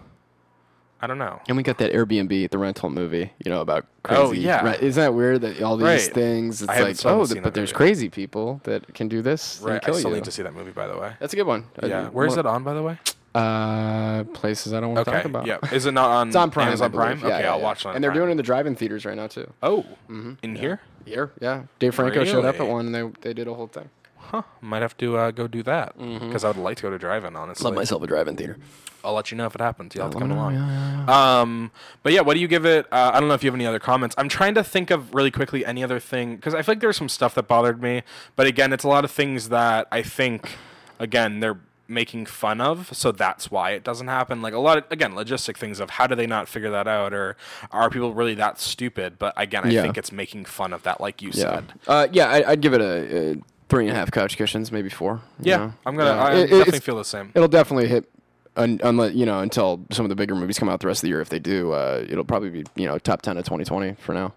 I don't know. And we got that Airbnb, the rental movie, you know, about oh, crazy. Oh, yeah. Right. Isn't that weird that all these Right. things, it's I like, oh, but there's movie. crazy people that can do this Right. and kill I still you. need to see that movie, by the way. That's a good one. Yeah. Uh, do- Where's one it on, by the way? Of- Uh, places I don't want to Okay. talk about. Yeah. Is it not on? It's on Prime. Amazon I believe. Prime. Yeah, okay, yeah, I'll yeah. watch it. On And they're Prime. doing it in the drive-in theaters right now too. Oh, in here. Here, yeah. Dave Franco showed up at Really? one, and they they did a whole thing. huh, might have to uh, go do that because I would like to go to drive-in. Honestly, Love myself a drive-in theater. I'll let you know if it happens. You'll have to come know, along. yeah, Um, but yeah, what do you give it? Uh, I don't know if you have any other comments. I'm trying to think of really quickly any other thing because I feel like there's some stuff that bothered me. But again, it's a lot of things that I think, again, they're making fun of, so that's why it doesn't happen. Like a lot of again, logistic things of how do they not figure that out, or are people really that stupid? But again, I Yeah. think it's making fun of that, like you Yeah, said. uh, yeah. I, I'd give it a, a three and a half couch cushions, maybe four. Yeah, know? I'm gonna. Yeah. I It- definitely feel the same. It'll definitely hit, un, unless you know, until some of the bigger movies come out the rest of the year. If they do, uh, it'll probably be you know top ten of 2020 for now.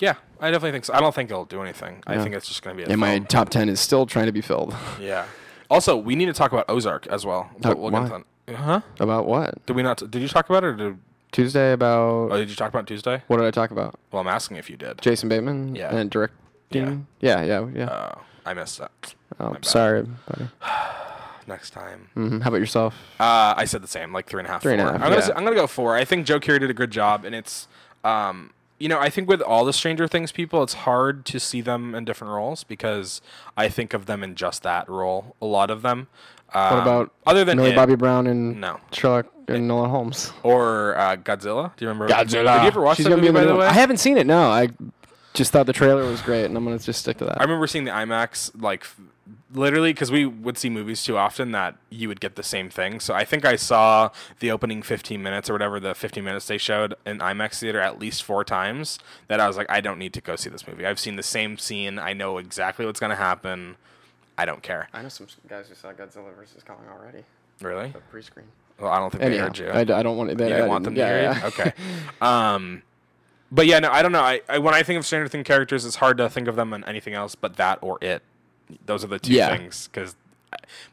Yeah, I definitely think so. I don't think it'll do anything. I think it's just gonna be. A And my top ten is still trying to be filled. Yeah. Also, we need to talk about Ozark as well. Uh, we'll why? Huh? About what? Did we not? Did you talk about it? Or did, Tuesday about oh, did you talk about Tuesday? what did I talk about? Well, I'm asking if you did. Jason Bateman Yeah. and directing. Yeah, yeah, yeah. Oh, I missed that. oh, sorry, buddy. Next time. hmm How about yourself? Uh, I said the same, like three and a half. Three and a half, I'm gonna yeah. I'm gonna go four. I think Joe Keery did a good job, and it's um, you know, I think with all the Stranger Things people, it's hard to see them in different roles because I think of them in just that role. A lot of them. Um, What about other than Millie it, Bobby Brown and No. Sherlock and Enola Holmes? or uh, Godzilla? Do you remember Godzilla? Did you ever watch She's that movie? By the way, I haven't seen it. No, I just thought the trailer was great, and I'm gonna just stick to that. I remember seeing the IMAX like literally because we would see movies too often that you would get the same thing. So I think I saw the opening 15 minutes or whatever the 15 minutes they showed in IMAX theater at least four times. That I was like, I don't need to go see this movie. I've seen the same scene. I know exactly what's gonna happen. I don't care. I know some guys who saw Godzilla versus Kong already. Really? the Pre-screen. Well, I don't think they heard you. I, d- I don't want it. you didn't want them to hear yeah, you? Okay. Um, but yeah, no, I don't know. I, I when I think of Stranger Things characters, it's hard to think of them in anything else but that or it. Those are the two Yeah. things because.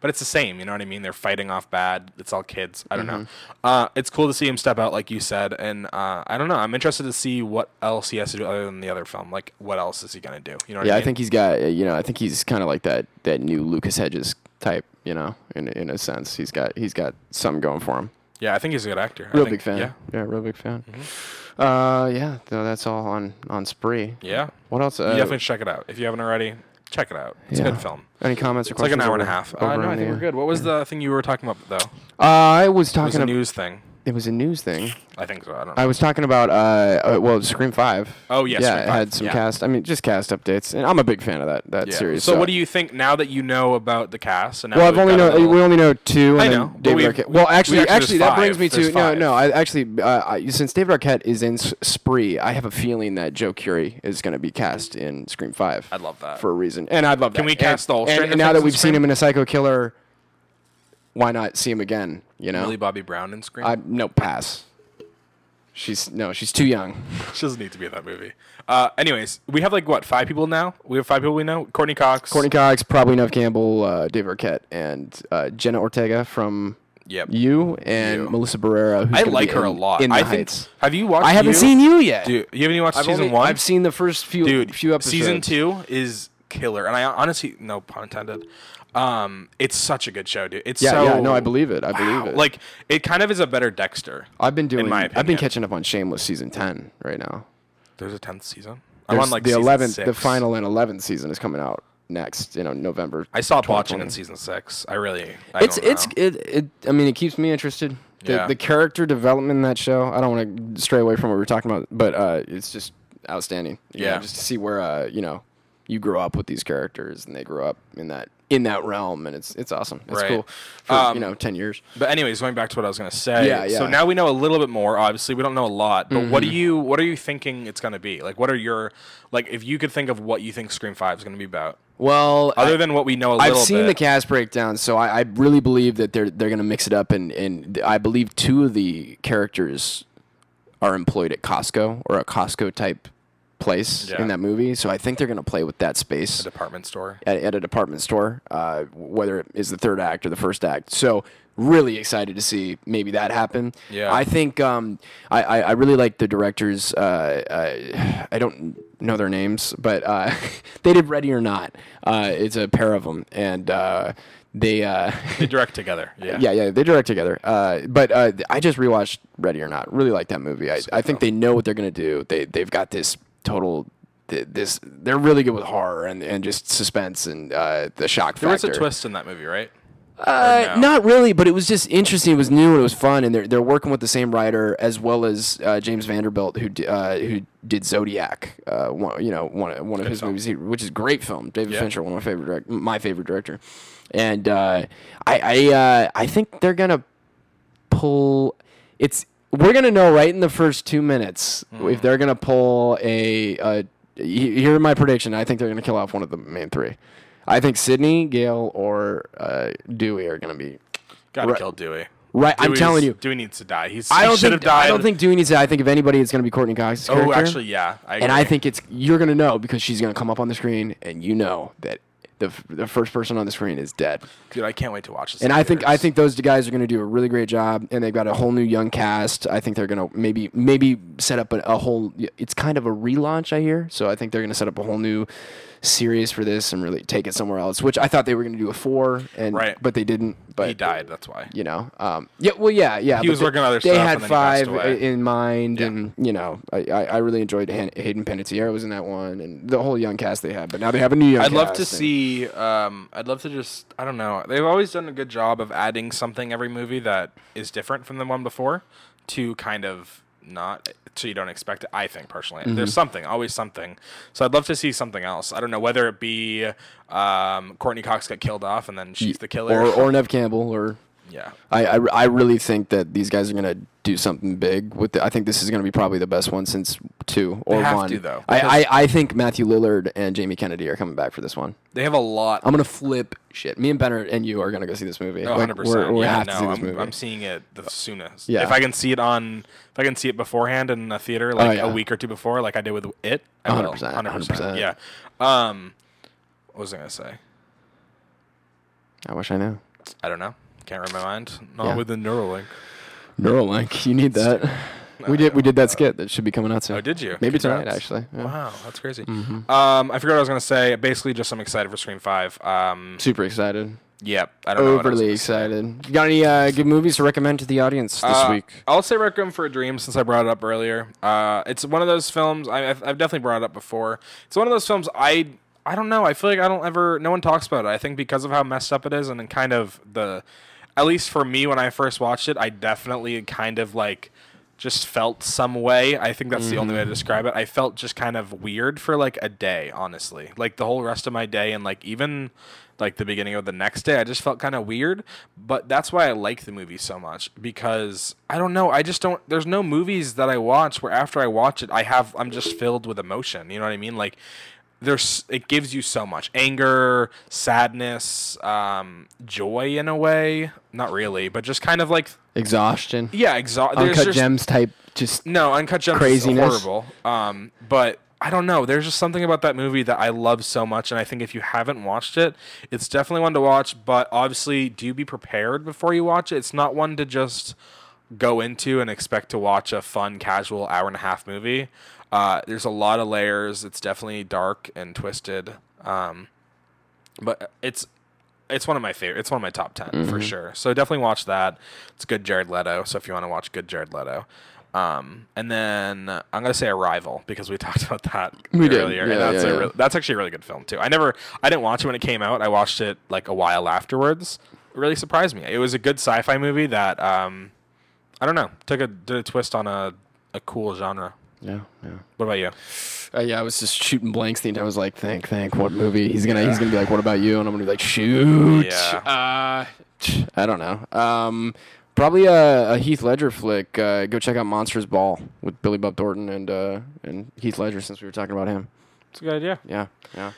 But it's the same, you know what I mean? They're fighting off bad. It's all kids. I don't know. Mm-hmm. Uh, it's cool to see him step out, like you said, and uh, I don't know. I'm interested to see what else he has to do other than the other film. Like, what else is he gonna do? You know? What Yeah, I, I think he's got. uh, You know, I think he's kind of like that that new Lucas Hedges type. You know, in in a sense, he's got he's got something going for him. Yeah, I think he's a good actor. I Real think- big fan. Yeah. Mm-hmm. Yeah, real big fan. Uh, yeah. No, that's all on on Spree. Yeah. What else? You Uh, definitely check it out if you haven't already. Check it out. It's a yeah. good film. Any comments or It's like an hour and a over- half. Uh, over no, I on think the- we're good. What was the thing you were talking about though? Uh, I was It was talking. a ab- news thing. It was a news thing. I think so. I don't know. I was talking about uh, uh well Scream Five. Oh, yeah, yeah, Scream it 5, had some yeah. cast. I mean, just cast updates, and I'm a big fan of that that Yeah. series. So, what do you think now that you know about the cast? And now Well, I've only we've got a know we only know two. And I know, David Arquette. we- Well, we actually, actually- actually, that brings me to There's no, five. no. I actually, uh, I, since David Arquette is in S- Spree, I have a feeling that Joe Keery is going to be cast in Scream Five. I'd love that. for a reason, and I'd love. Can that. we cast and, all and, and now that we've seen him in a Psycho Killer, why not see him again? You know, Millie Bobby Brown in Scream. I no pass. She's no, she's too young. she doesn't need to be in that movie. Uh, anyways, we have like what five people now? We have five people we know. Courteney Cox. Courteney Cox, probably Neve Campbell, uh, Dave Arquette, and uh, Jenna Ortega from Yep. You, and You. Melissa Barrera. Who's I gonna like be her in, a lot. In the I think. Heights. Have you watched? I haven't You? seen You yet. Dude, you haven't even watched I've season only- one. I've seen the first few Dude, few episodes. season two is killer, and I honestly, no pun intended. Um, it's such a good show, dude. It's Yeah, so, yeah, no, I believe it. I believe it. Like it kind of is a better Dexter. I've been doing. I've been catching up on Shameless season ten right now. There's a tenth season. I'm There's on like the eleventh, the final and eleventh season is coming out next. You know, November. I stopped watching in season six. I really. I It's it's it, it. I mean, it keeps me interested. The, Yeah. the character development in that show. I don't want to stray away from what we were talking about, but uh, it's just outstanding. You know, Yeah. just to see where uh, you know you grow up with these characters and they grow up in that in that realm, and it's it's awesome. It's Right. cool for Um, you know ten years. But anyways, going back to what I was gonna say. Yeah, yeah. So now we know a little bit more. Obviously, we don't know a lot. But what do Mm-hmm. you what are you thinking it's gonna be? Like, what are your like? If you could think of what you think Scream Five is gonna be about, Well, other I- than what we know I've seen bit. the cast breakdown, so I, I really believe that they're they're gonna mix it up, and and I believe two of the characters are employed at Costco or a Costco type place Yeah. in that movie. So I think they're gonna play with that space department store. at, at a department store, uh, whether it is the third act or the first act. So really excited to see maybe that happen. Yeah. I think um, I, I, I really like the directors. Uh, uh, I don't know their names, but uh, they did Ready or Not. Uh, it's a pair of them, and uh, they. Uh, They direct together. Yeah. yeah, yeah, they direct together. Uh, but uh, I just rewatched Ready or Not. Really like that movie. I, I think they know what they're gonna do. They they've got this total th- this they're really good with horror and, and just suspense and uh, the shock There was a twist in that movie, right? Uh, no? Not really, but it was just interesting. It was new and it was fun, and they're they're working with the same writer as well as uh, James Vanderbilt, who uh, who did Zodiac. Uh, one, you know, one one of his film. movies, which is a great film. David Yeah. Fincher, one of my favorite direct, my favorite director, and uh, I I uh, I think they're gonna pull. It's we're gonna know right in the first two minutes Mm. if they're gonna pull a. Uh, here my prediction. I think they're gonna kill off one of the main three. I think Sydney, Gale, or uh, Dewey are gonna be Gotta Right. kill Dewey. right. I'm telling you. Dewey needs to die. He's I don't should have think died. I don't think Dewey needs to. Die. I think if anybody, it's gonna be Courteney Cox's Oh, character. actually, yeah. I and I think it's you're gonna know because she's gonna come up on the screen, and you know that the the first person on the screen is dead. dude, I can't wait to watch this. And I think I think those guys are going to do a really great job, and they've got a whole new young cast. I think they're going to maybe maybe set up a, a whole. It's kind of a relaunch, I hear. So I think they're going to set up a whole new series for this and really take it somewhere else. Which I thought they were going to do a four, and Right. but they didn't. But he died. That's why. You know, um, yeah, well, yeah, yeah. He was they- working on other They stuff had he passed five in mind, Yeah. and you know, I, I, I really enjoyed Han- Hayden Panettiere was in that one, and the whole young cast they had. But now they have a new young. I'd love to and- see. Um, I'd love to just. I don't know. They've always done a good job of adding something every movie that is different from the one before, to kind of not so you don't expect it. I think personally, Mm-hmm. there's something, always something. So I'd love to see something else. I don't know whether it be um, Courteney Cox got killed off and then she's the killer, or or Neve Campbell or yeah. I, I, I really think that these guys are gonna do something big with. The, I think this is gonna be probably the best one since two or They have one. to, though, I, I, I think Matthew Lillard and Jamie Kennedy are coming back for this one. They have a lot. I'm gonna flip shit. Me and Ben are- and you are gonna go see this movie. Oh, Like, 100 we're, percent. we Yeah, have no, to see this I'm, movie. I'm seeing it the soonest. Yeah. If I can see it on, if I can see it beforehand in a theater, like yeah. a week or two before, like I did with it, I 100%, 100%. Yeah. Um, what was I gonna say? I wish I knew. I don't know. Can't read my mind. Not Yeah. with the Neuralink. Neuralink, you need that. We did we did that skit that should be coming out soon. Oh, did you? Maybe Congrats. tonight actually. Yeah. Mm-hmm. Wow, that's crazy. Um, I forgot what I was gonna say. Basically, just I'm excited for Scream Five. Um, Super excited. yep. I don't know. what I was Overly gonna excited. You got any uh, good movies to recommend to the audience this Uh, week? I'll say Requiem for a Dream since I brought it up earlier. Uh, it's one of those films I, I've, I've definitely brought it up before. It's one of those films I I don't know. I feel like I don't ever. No one talks about it. I think because of how messed up it is, and then kind of the, at least for me when I first watched it, I definitely kind of like just felt some way. I think that's the only way to mm-hmm. describe it. I felt just kind of weird for like a day, honestly. Like the whole rest of my day and like even like the beginning of the next day, I just felt kind of weird. But that's why I like the movie so much because I don't know. I just don't. There's no movies that I watch where after I watch it, I have I'm just filled with emotion. You know what I mean? Like there's it gives you so much anger, sadness, um, joy in a way. Not really, but just kind of like Exhaustion. yeah, exhaust. Uncut gems type. Just No, Uncut Gems Craziness. is horrible. Um, but I don't know. There's just something about that movie that I love so much, and I think if you haven't watched it, it's definitely one to watch. But obviously, do be prepared before you watch it. It's not one to just go into and expect to watch a fun, casual hour and a half movie. Uh, there's a lot of layers. It's definitely dark and twisted. Um, but it's it's one of my favorite. It's one of my top 10 Mm-hmm. for sure. So definitely watch that. It's good Jared Leto. So if you want to watch good Jared Leto, um, and then I'm gonna say Arrival because we talked about that We did. earlier. Yeah, and that's yeah, a yeah. real- that's actually a really good film too. I never I didn't watch it when it came out. I watched it like a while afterwards. It really surprised me. It was a good sci-fi movie that um, I don't know took a did a twist on a a cool genre. yeah, yeah. What about you? Uh, yeah, I was just shooting blanks the entire. I was like, think, think, what movie? He's gonna, he's gonna be like, what about you? And I'm gonna be like, shoot. Yeah. Uh, I don't know. Um, probably a, a Heath Ledger flick. Uh, go check out Monsters Ball with Billy Bob Thornton and uh, and Heath Ledger since we were talking about him. It's a good idea. Yeah, yeah.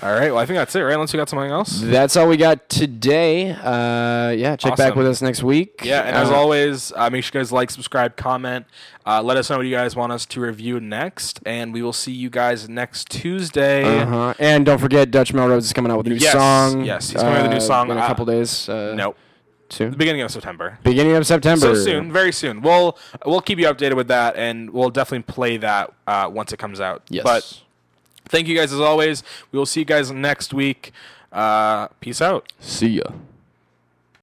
All right. Well, I think that's it, right? Unless you got something else. That's all we got today. Uh, yeah, check back with us next week. Yeah, and as Uh, always, uh, make sure you guys like, subscribe, comment. Uh, let us know what you guys want us to review next, and we will see you guys next Tuesday. Uh-huh. And don't forget, Dutch Melrose is coming out with a new Yes, song. yes, he's coming out with a new uh, song. in a Uh, couple days. Uh, Nope, soon. the beginning of September. Beginning of September. So soon, very soon. We'll we'll keep you updated with that, and we'll definitely play that uh, once it comes out. Yes. But thank you guys as always. We will see you guys next week. Uh, peace out. see ya.